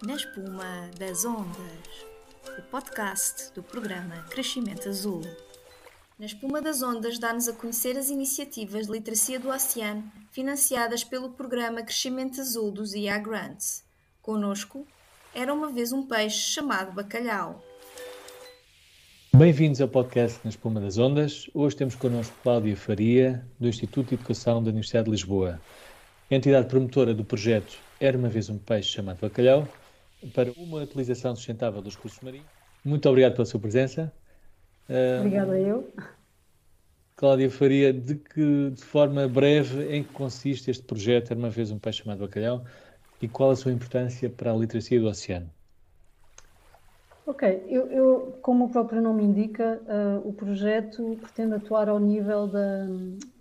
Na espuma das ondas, o podcast do programa Crescimento Azul. Na espuma das ondas dá-nos a conhecer as iniciativas de literacia do oceano financiadas pelo programa Crescimento Azul dos IA Grants. Conosco, era uma vez um peixe chamado bacalhau. Bem-vindos ao podcast Na Espuma das Ondas. Hoje temos connosco Cláudia Faria, do Instituto de Educação da Universidade de Lisboa, entidade promotora do projeto Era uma vez um peixe chamado bacalhau, para uma utilização sustentável dos recursos marinhos. Muito obrigado pela sua presença. Obrigada eu. Cláudia Faria, de que de forma breve em que consiste este projeto Era uma vez um peixe chamado bacalhau e qual a sua importância para a literacia do oceano? Ok, eu, eu como o próprio nome indica, uh, o projeto pretende atuar ao nível da,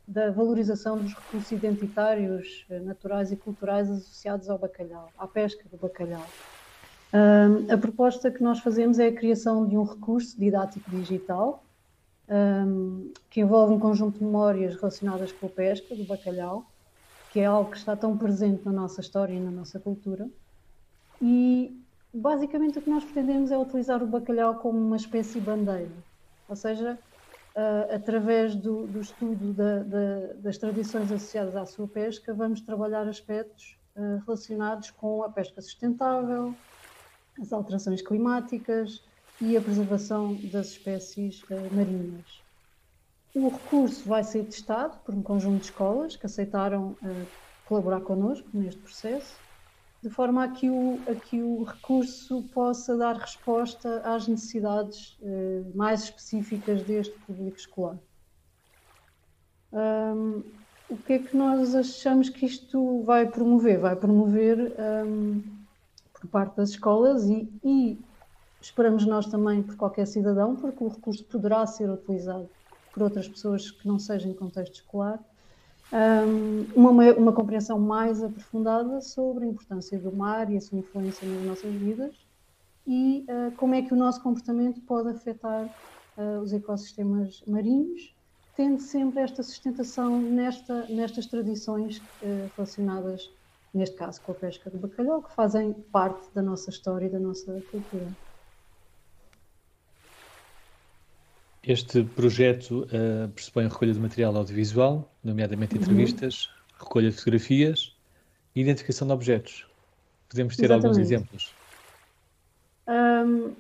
da valorização dos recursos identitários, naturais e culturais associados ao bacalhau, à pesca do bacalhau. A proposta que nós fazemos é a criação de um recurso didático digital um, que envolve um conjunto de memórias relacionadas com a pesca do bacalhau, que é algo que está tão presente na nossa história e na nossa cultura. E basicamente o que nós pretendemos é utilizar o bacalhau como uma espécie bandeira, ou seja, uh, através do, do estudo da, da, das tradições associadas à sua pesca, vamos trabalhar aspectos uh, relacionados com a pesca sustentável, as alterações climáticas e a preservação das espécies uh, marinhas. O recurso vai ser testado por um conjunto de escolas que aceitaram uh, colaborar connosco neste processo, de forma a que o, a que o recurso possa dar resposta às necessidades uh, mais específicas deste público escolar. Um, o que é que nós achamos que isto vai promover? Vai promover um, por parte das escolas e, e, esperamos nós também por qualquer cidadão, porque o recurso poderá ser utilizado por outras pessoas que não sejam em contexto escolar, uma, uma compreensão mais aprofundada sobre a importância do mar e a sua influência nas nossas vidas e uh, como é que o nosso comportamento pode afetar uh, os ecossistemas marinhos, tendo sempre esta sustentação nesta, nestas tradições uh, relacionadas neste caso com a pesca do bacalhau, que fazem parte da nossa história e da nossa cultura. Este projeto uh, pressupõe a recolha de material audiovisual, nomeadamente uhum. entrevistas, uhum. recolha de fotografias e identificação de objetos. Podemos ter Exatamente. alguns exemplos? Um,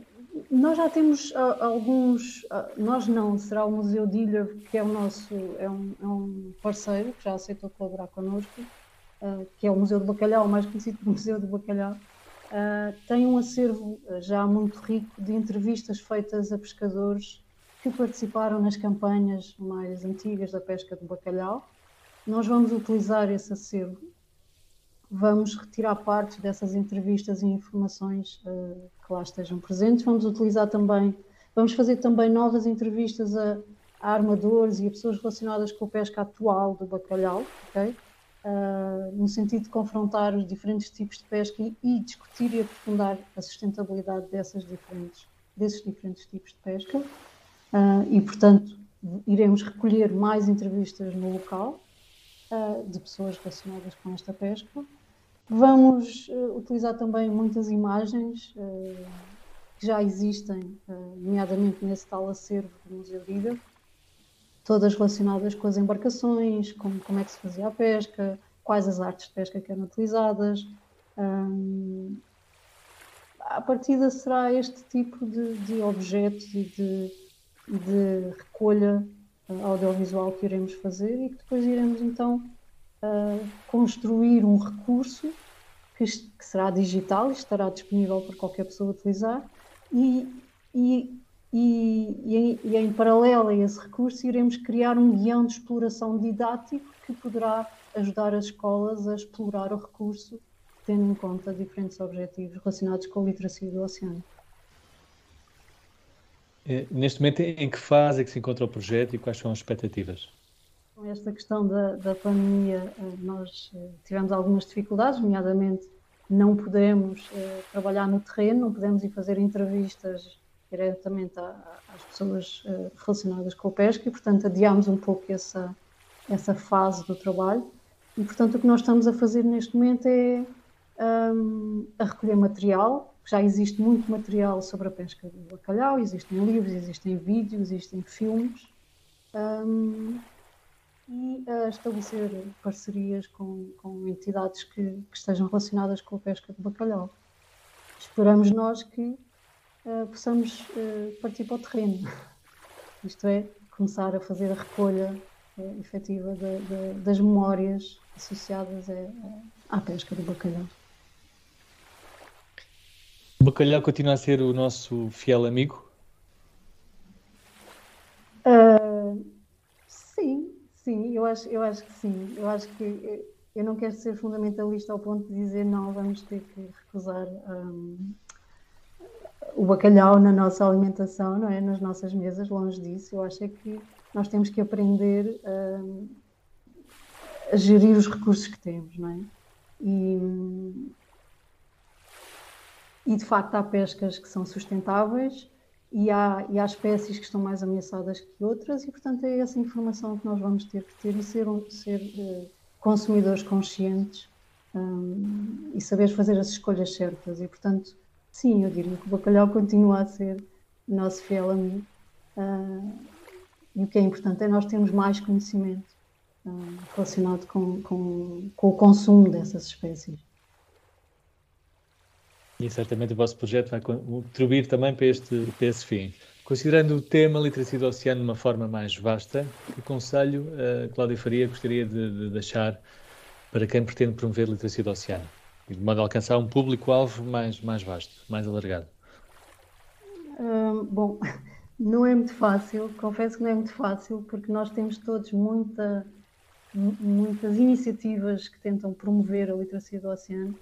nós já temos uh, alguns, uh, nós não, será o Museu de Ilha, que é o nosso, é um, é um parceiro que já aceitou colaborar connosco uh, que é o Museu do Bacalhau, mais conhecido como Museu do Bacalhau, uh, tem um acervo ah, já muito rico de entrevistas feitas a pescadores que participaram nas campanhas mais antigas da pesca do bacalhau. Nós vamos utilizar esse acervo, vamos retirar partes dessas entrevistas e informações uh, que lá estejam presentes, vamos utilizar também, vamos fazer também novas entrevistas a, a armadores e a pessoas relacionadas com a pesca atual do bacalhau, ok? Uh, no sentido de confrontar os diferentes tipos de pesca e, e, discutir e aprofundar a sustentabilidade dessas diferentes, desses diferentes tipos de pesca. Uh, e, portanto, iremos recolher mais entrevistas no local uh, de pessoas relacionadas com esta pesca. Vamos utilizar também muitas imagens que já existem, nomeadamente nesse tal acervo do Museu Ilha, todas relacionadas com as embarcações, como, como é que se fazia a pesca, quais as artes de pesca que eram utilizadas. Um, a partida será este tipo de, de objetos e de, de, recolha uh, audiovisual que iremos fazer e que depois iremos então uh, construir um recurso que, que, será digital e estará disponível para qualquer pessoa utilizar e, e e, e, em, e, em, paralelo a esse recurso iremos criar um guião de exploração didático que poderá ajudar as escolas a explorar o recurso, tendo em conta diferentes objetivos relacionados com a literacia do oceano. É, neste momento, em que fase é que se encontra o projeto e quais são as expectativas? Com esta questão da, da pandemia, eh, nós eh, tivemos algumas dificuldades, nomeadamente não podemos uh, trabalhar no terreno, não podemos ir fazer entrevistas diretamente às pessoas uh, relacionadas com a pesca e, portanto, adiámos um pouco essa, essa fase do trabalho. E, portanto, o que nós estamos a fazer neste momento é um, a recolher material. Já existe muito material sobre a pesca do bacalhau, existem livros, existem vídeos, existem filmes. Um, e a estabelecer parcerias com, com entidades que, que, estejam relacionadas com a pesca do bacalhau. Esperamos nós que uh, possamos uh, partir para o terreno, isto é, começar a fazer a recolha uh, efetiva de, de, das memórias associadas a, à pesca do bacalhau. O bacalhau continua a ser o nosso fiel amigo? Uh, sim, sim, eu acho, eu acho que sim. Eu acho que eu não quero ser fundamentalista ao ponto de dizer não, vamos ter que recusar um, o bacalhau na nossa alimentação, não é? Nas nossas mesas, longe disso. Eu acho é que nós temos que aprender um, a gerir os recursos que temos, não é? E, e de facto há pescas que são sustentáveis e há, e há espécies que estão mais ameaçadas que outras e portanto é essa informação que nós vamos ter que ter e ser, ser uh, consumidores conscientes um, e saber fazer as escolhas certas e portanto sim, eu diria que o bacalhau continua a ser o nosso fiel amigo uh, e o que é importante é nós termos mais conhecimento uh, relacionado com, com, com o consumo dessas espécies. E certamente o vosso projeto vai contribuir também para, este, para esse fim. Considerando o tema literacia do oceano de uma forma mais vasta, que conselho a uh, Cláudia Faria gostaria de, de, deixar para quem pretende promover literacia do oceano? E de modo a alcançar um público-alvo mais, mais vasto, mais alargado. Bom, não é muito fácil, confesso que não é muito fácil, porque nós temos todos muita, muitas iniciativas que tentam promover a literacia do oceano.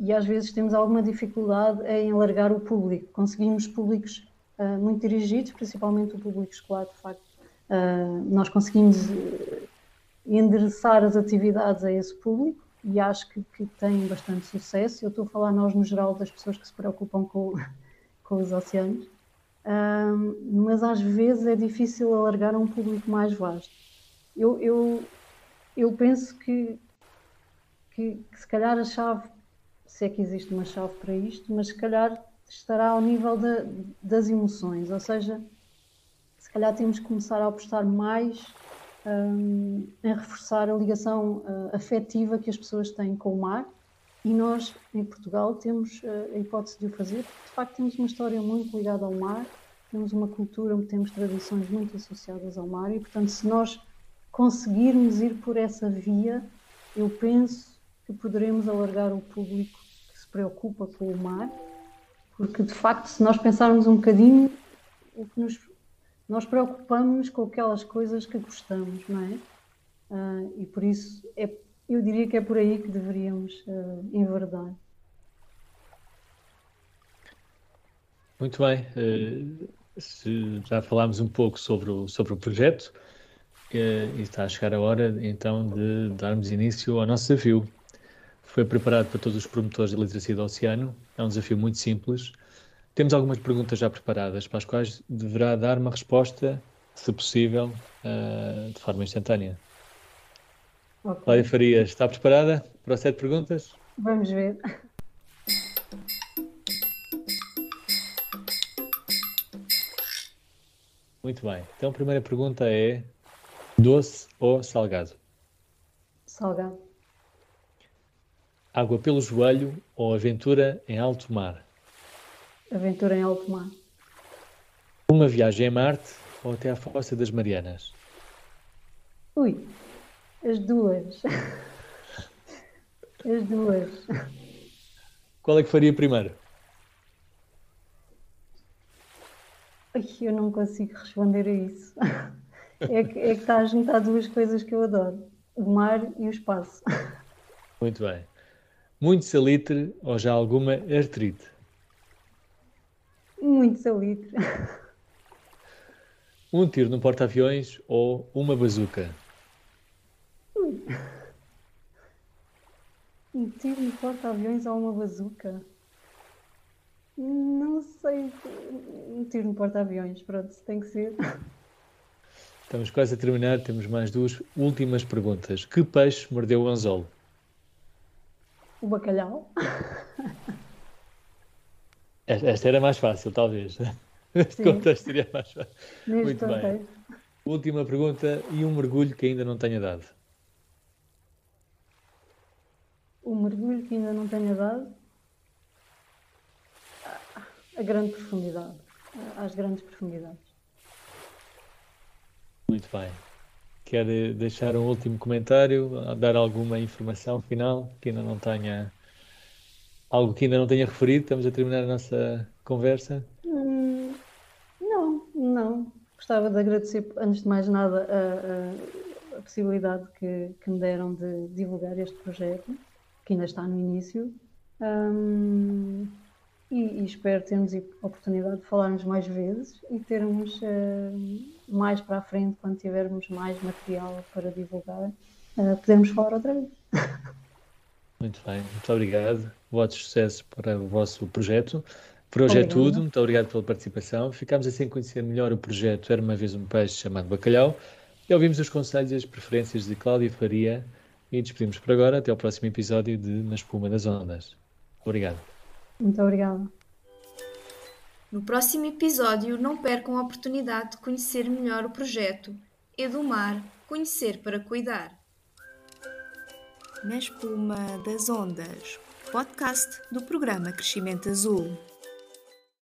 E às vezes temos alguma dificuldade em alargar o público. Conseguimos públicos uh, muito dirigidos, principalmente o público escolar, de facto. Uh, nós conseguimos endereçar as atividades a esse público e acho que, que tem bastante sucesso. Eu estou a falar nós no geral das pessoas que se preocupam com, com os oceanos, uh, mas às vezes é difícil alargar a um público mais vasto. Eu, eu, eu penso que, que, que se calhar a chave se é que existe uma chave para isto, mas se calhar estará ao nível de, das emoções, ou seja, se calhar temos que começar a apostar mais um, reforçar a ligação uh, afetiva que as pessoas têm com o mar. E nós, em Portugal, temos uh, a hipótese de o fazer, porque de facto temos uma história muito ligada ao mar, temos uma cultura, temos tradições muito associadas ao mar e, portanto, se nós conseguirmos ir por essa via, eu penso que poderemos alargar o público que se preocupa com o mar, porque de facto, se nós pensarmos um bocadinho, o que nos, nós preocupamos com aquelas coisas que gostamos, não é? Uh, e por isso, é, eu diria que é por aí que deveríamos uh, enverdar. Muito bem. Uh, já falámos um pouco sobre o, sobre o projeto e está a chegar a hora então de darmos início ao nosso desafio foi preparado para todos os promotores de literacia do oceano. É um desafio muito simples. Temos algumas perguntas já preparadas para as quais deverá dar uma resposta, se possível, uh, de forma instantânea. Okay. Cláudia Farias, está preparada para as sete perguntas? Vamos ver. Muito bem. Então a primeira pergunta é: doce ou salgado? Salgado. Água pelo joelho ou aventura em alto mar? Aventura em alto mar. Uma viagem a Marte ou até à Fossa das Marianas? Ui, as duas. As duas. Qual é que faria primeiro? eu não consigo responder a isso. É que, é que está a juntar duas coisas que eu adoro: o mar e o espaço. Muito bem. Muito salitre ou já alguma artrite? Muito salitre. Um tiro no porta-aviões ou uma bazuca? Um tiro no porta-aviões ou uma bazuca? Não sei. Um tiro no porta-aviões, pronto, tem que ser. Estamos quase a terminar, temos mais duas últimas perguntas. Que peixe mordeu o anzolo? O bacalhau. Esta era mais fácil, talvez. Neste contexto seria mais fácil. Neste Muito contexto. bem. Última pergunta, e um mergulho que ainda não tenha dado? O mergulho que ainda não tenha dado? A grande profundidade. Às grandes profundidades. Muito bem. Quer deixar um último comentário, dar alguma informação final que ainda não tenha algo que ainda não tenha referido? Estamos a terminar a nossa conversa. Hum, não, não. Gostava de agradecer, antes de mais nada, a, a, a possibilidade que, que, me deram de divulgar este projeto, que ainda está no início. Um, e, e, espero termos a oportunidade de falarmos mais vezes e termos uh, mais para a frente, quando tivermos mais material para divulgar, uh, podermos falar outra vez. Muito bem, muito obrigado. Votos de sucesso para o vosso projeto. Por hoje Obrigada. é tudo, muito obrigado pela participação. Ficamos assim a conhecer melhor o projeto Era uma vez um peixe chamado Bacalhau e ouvimos os conselhos e as preferências de Cláudia Faria e despedimos por agora. Até ao próximo episódio de Na Espuma das Ondas. Obrigado. Muito obrigada. No próximo episódio, não percam a oportunidade de conhecer melhor o projeto Edumar Conhecer para Cuidar. Na Espuma das Ondas, podcast do programa Crescimento Azul.